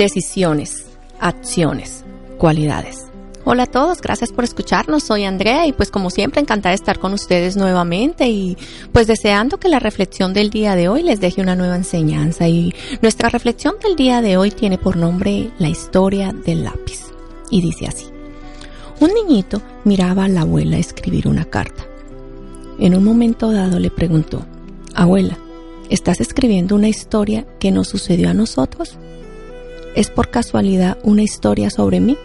Decisiones, acciones, cualidades. Hola a todos, gracias por escucharnos. Soy Andrea y pues como siempre encantada de estar con ustedes nuevamente y pues deseando que la reflexión del día de hoy les deje una nueva enseñanza y nuestra reflexión del día de hoy tiene por nombre la historia del lápiz y dice así. Un niñito miraba a la abuela escribir una carta. En un momento dado le preguntó, abuela, ¿estás escribiendo una historia que nos sucedió a nosotros? ¿Es por casualidad una historia sobre mí?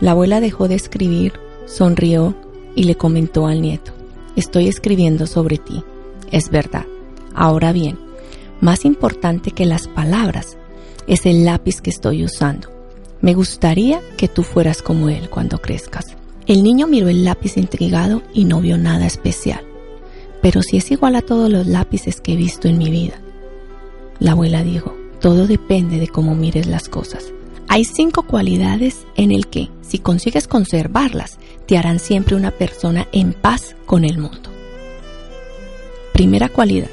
La abuela dejó de escribir, sonrió y le comentó al nieto, estoy escribiendo sobre ti. Es verdad. Ahora bien, más importante que las palabras es el lápiz que estoy usando. Me gustaría que tú fueras como él cuando crezcas. El niño miró el lápiz intrigado y no vio nada especial. Pero si es igual a todos los lápices que he visto en mi vida. La abuela dijo, todo depende de cómo mires las cosas. Hay cinco cualidades en el que, si consigues conservarlas, te harán siempre una persona en paz con el mundo. Primera cualidad.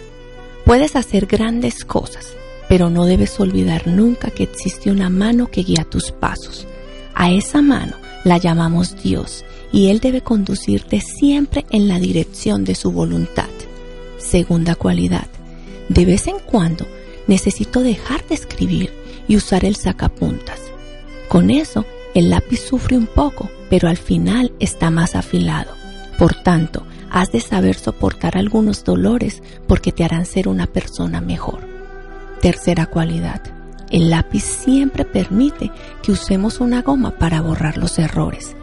Puedes hacer grandes cosas, pero no debes olvidar nunca que existe una mano que guía tus pasos. A esa mano la llamamos Dios y Él debe conducirte siempre en la dirección de su voluntad. Segunda cualidad. De vez en cuando necesito dejar de escribir y usar el sacapuntas. Con eso, el lápiz sufre un poco, pero al final está más afilado. Por tanto, has de saber soportar algunos dolores porque te harán ser una persona mejor. Tercera cualidad. El lápiz siempre permite que usemos una goma para borrar los errores.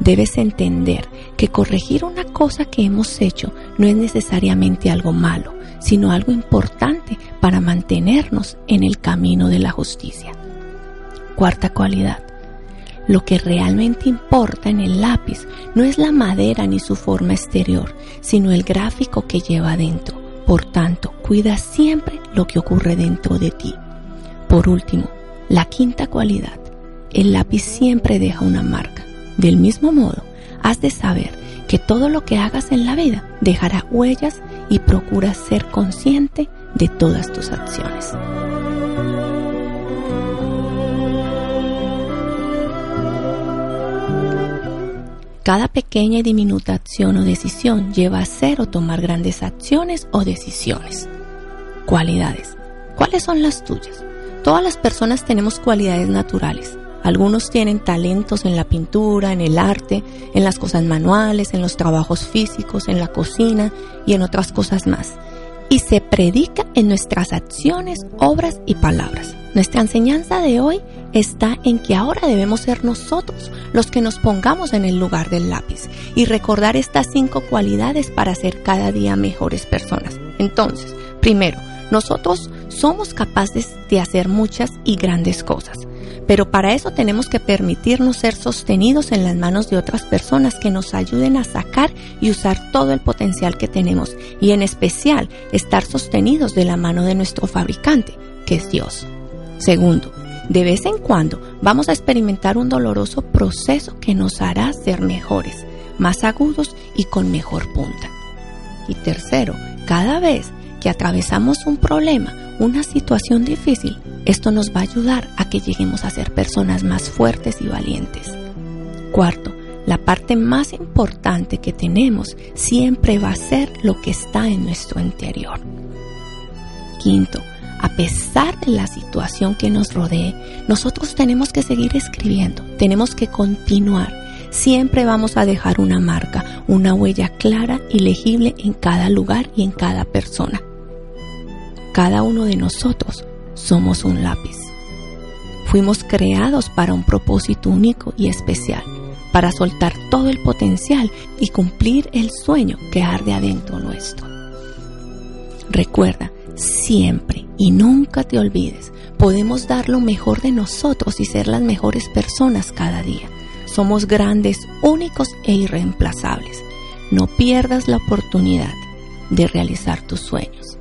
Debes entender que corregir una cosa que hemos hecho no es necesariamente algo malo, sino algo importante para mantenernos en el camino de la justicia. Cuarta cualidad. Lo que realmente importa en el lápiz no es la madera ni su forma exterior, sino el gráfico que lleva dentro. Por tanto, cuida siempre lo que ocurre dentro de ti. Por último, la quinta cualidad. El lápiz siempre deja una marca. Del mismo modo, has de saber que todo lo que hagas en la vida dejará huellas y procura ser consciente de todas tus acciones. Cada pequeña y diminuta acción o decisión lleva a hacer o tomar grandes acciones o decisiones. Cualidades. ¿Cuáles son las tuyas? Todas las personas tenemos cualidades naturales. Algunos tienen talentos en la pintura, en el arte, en las cosas manuales, en los trabajos físicos, en la cocina y en otras cosas más. Y se predica en nuestras acciones, obras y palabras. Nuestra enseñanza de hoy está en que ahora debemos ser nosotros los que nos pongamos en el lugar del lápiz y recordar estas cinco cualidades para ser cada día mejores personas. Entonces, primero, nosotros somos capaces de hacer muchas y grandes cosas. Pero para eso tenemos que permitirnos ser sostenidos en las manos de otras personas que nos ayuden a sacar y usar todo el potencial que tenemos y en especial estar sostenidos de la mano de nuestro fabricante, que es Dios. Segundo, de vez en cuando vamos a experimentar un doloroso proceso que nos hará ser mejores, más agudos y con mejor punta. Y tercero, cada vez que atravesamos un problema, una situación difícil, esto nos va a ayudar a que lleguemos a ser personas más fuertes y valientes. Cuarto, la parte más importante que tenemos siempre va a ser lo que está en nuestro interior. Quinto, a pesar de la situación que nos rodee, nosotros tenemos que seguir escribiendo, tenemos que continuar. Siempre vamos a dejar una marca, una huella clara y legible en cada lugar y en cada persona. Cada uno de nosotros somos un lápiz. Fuimos creados para un propósito único y especial, para soltar todo el potencial y cumplir el sueño que arde adentro nuestro. Recuerda, siempre y nunca te olvides, podemos dar lo mejor de nosotros y ser las mejores personas cada día. Somos grandes, únicos e irreemplazables. No pierdas la oportunidad de realizar tus sueños.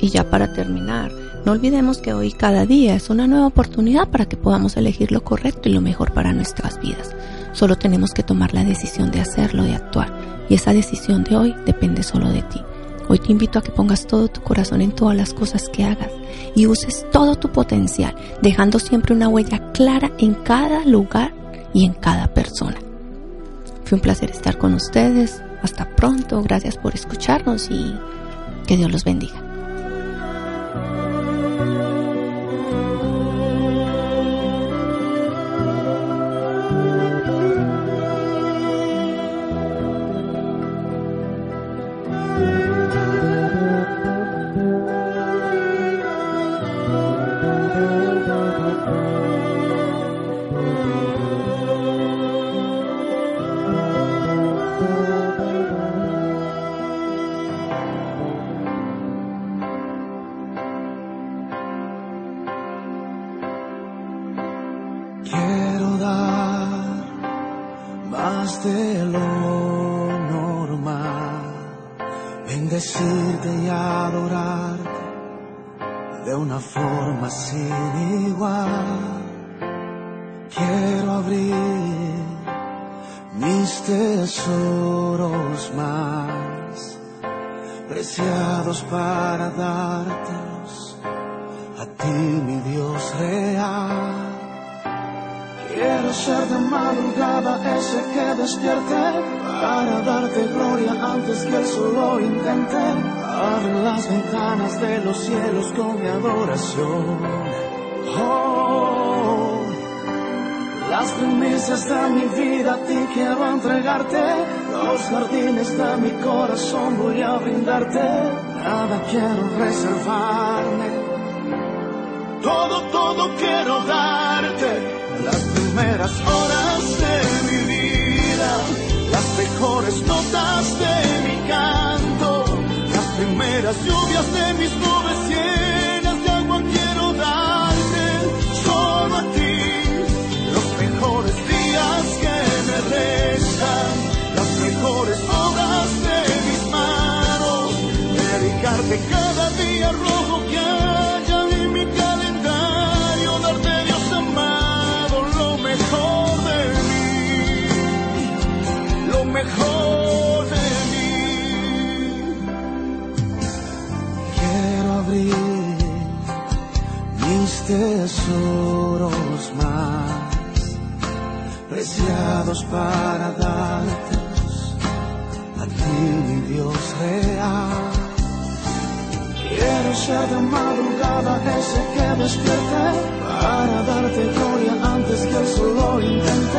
Y ya para terminar, no olvidemos que hoy cada día es una nueva oportunidad para que podamos elegir lo correcto y lo mejor para nuestras vidas. Solo tenemos que tomar la decisión de hacerlo, de actuar. Y esa decisión de hoy depende solo de ti. Hoy te invito a que pongas todo tu corazón en todas las cosas que hagas y uses todo tu potencial, dejando siempre una huella clara en cada lugar y en cada persona. Fue un placer estar con ustedes. Hasta pronto. Gracias por escucharnos y que Dios los bendiga. De lo normal, bendecirte y adorarte de una forma sin igual. Quiero abrir mis tesoros más preciados para darte a ti, mi Dios real. Quiero ser de madrugada ese que despierte para darte gloria antes que el sol lo intente. Abre las ventanas de los cielos con mi adoración. Oh, las primicias de mi vida a ti quiero entregarte. Los jardines de mi corazón voy a brindarte. Nada quiero reservarme. Todo, todo quiero darte primeras horas de mi vida, las mejores notas de mi canto, las primeras lluvias de mis nubes llenas de agua quiero darte. Solo a ti, los mejores días que me restan, las mejores obras de mis manos, dedicarte cada día rojo para darte a ti, mi Dios real. Quiero ser de madrugada ese que despierte para darte gloria antes que el sol lo intente.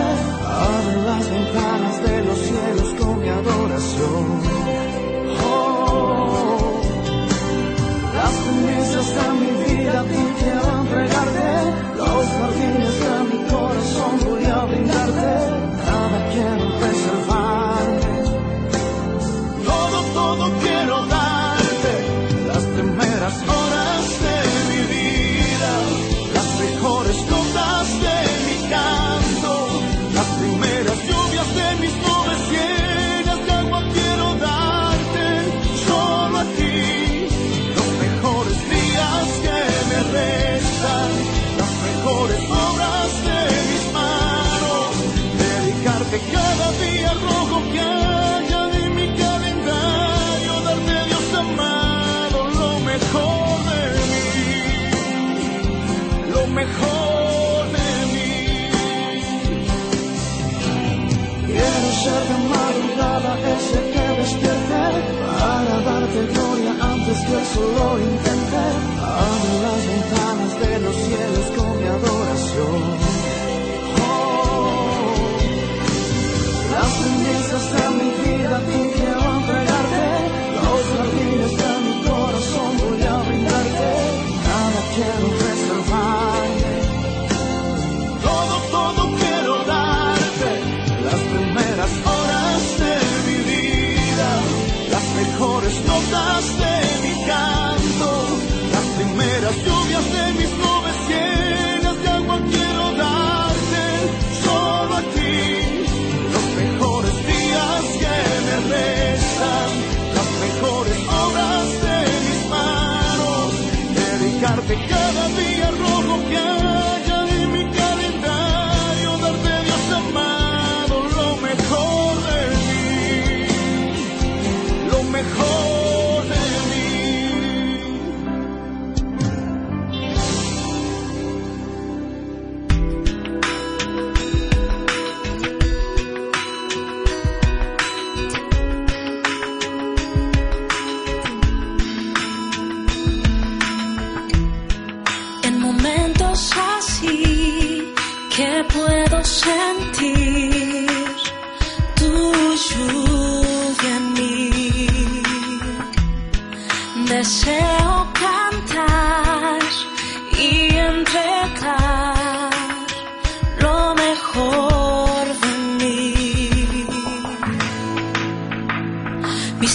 Dedicarte cada día rojo que haya en mi calendario. Darte Dios amado lo mejor de mí. Lo mejor de mí. Quiero ser de madrugada ese que despierte para darte gloria antes que el sol lo intente. Abre las ventanas de los cielos con mi adoración. Primicias de mi vida a quiero entregarte. Los de mi corazón voy a brindarte. Nada quiero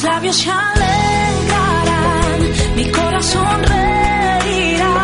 labios se alegrarán, mi corazón reirá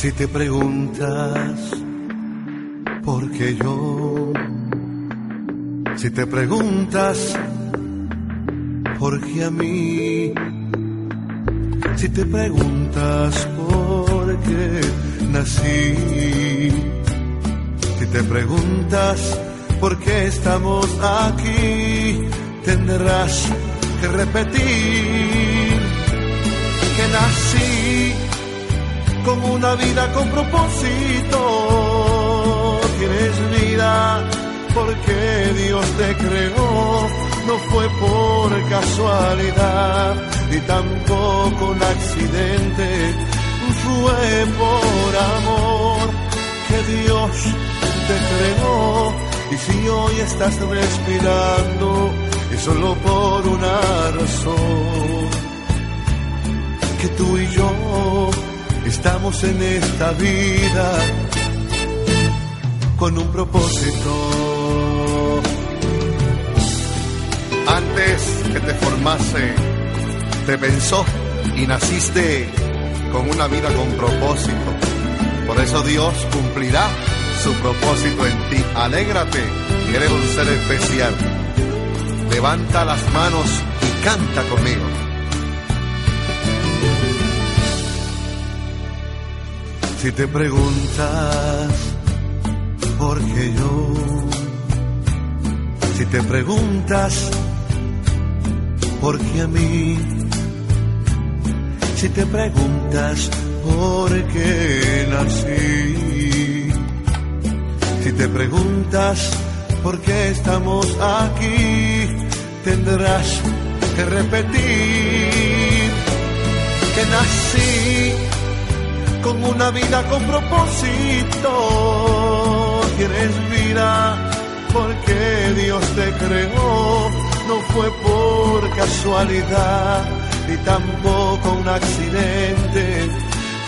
Si te preguntas por qué yo, si te preguntas por qué a mí, si te preguntas por qué nací, si te preguntas por qué estamos aquí, tendrás que repetir que nací con una vida con propósito. Tienes vida porque Dios te creó, no fue por casualidad ni tampoco un accidente, fue por amor que Dios te creó. Y si hoy estás respirando, es solo por una razón, que tú y yo estamos en esta vida con un propósito. Antes que te formase, te pensó y naciste con una vida con propósito. Por eso Dios cumplirá su propósito en ti. Alégrate, eres un ser especial. levanta las manos y canta conmigo. Si te preguntas por qué yo, si te preguntas por qué a mí, si te preguntas por qué nací, si te preguntas por qué estamos aquí, tendrás que repetir que nací con una vida con propósito. Tienes vida porque Dios te creó, no fue por casualidad ni tampoco un accidente,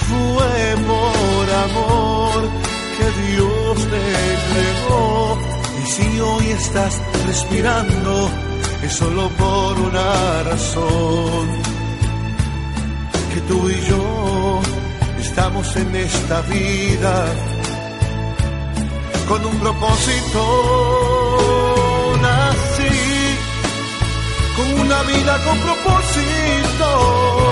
fue por amor que Dios te creó. Y si hoy estás respirando, es solo por una razón, que tú y yo estamos en esta vida con un propósito. Nací con una vida con propósito.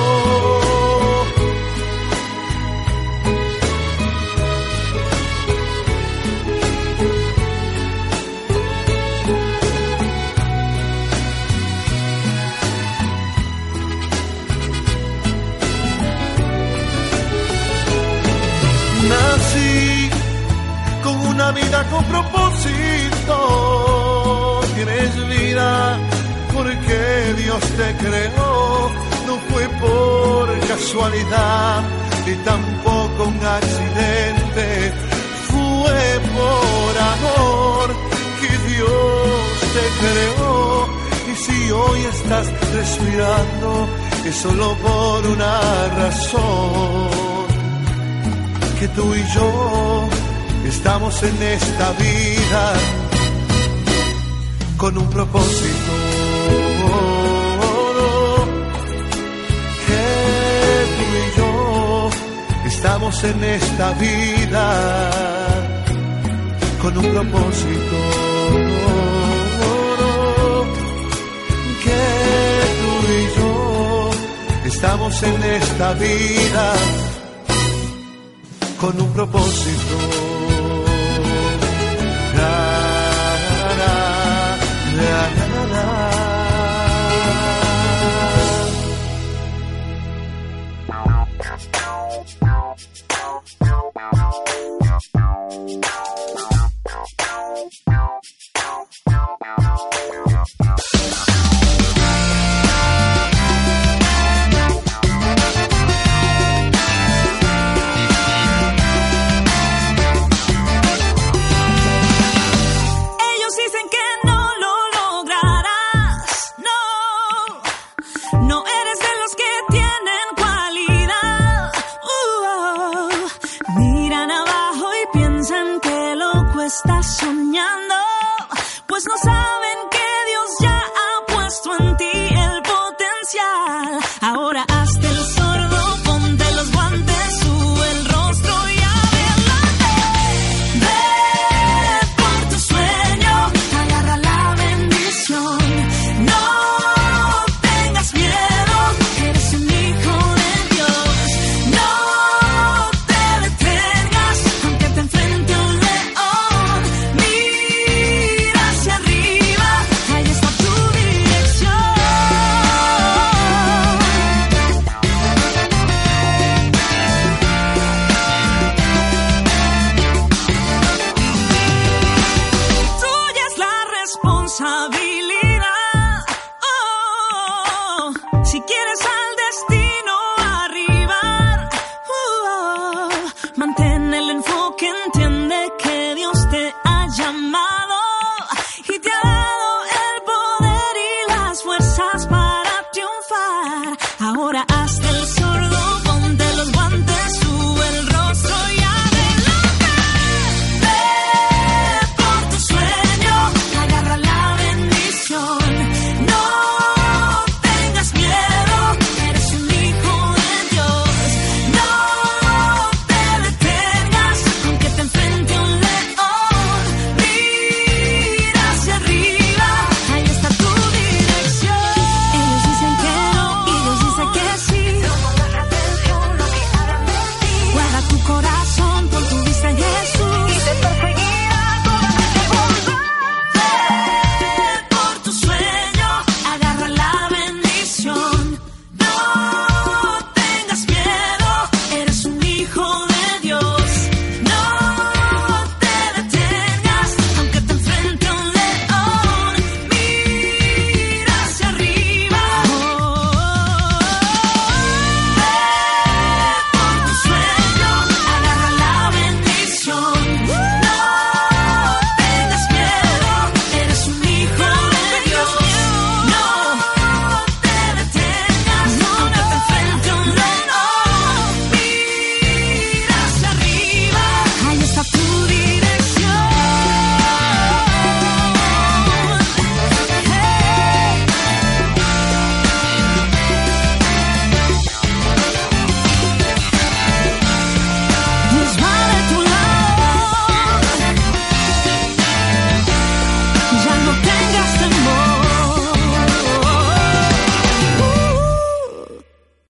Creó. No fue por casualidad ni tampoco un accidente. Fue por amor que Dios te creó. Y si hoy estás respirando, es solo por una razón que tú y yo estamos en esta vida con un propósito. Estamos en esta vida con un propósito. Que tú y yo estamos en esta vida con un propósito. sabe.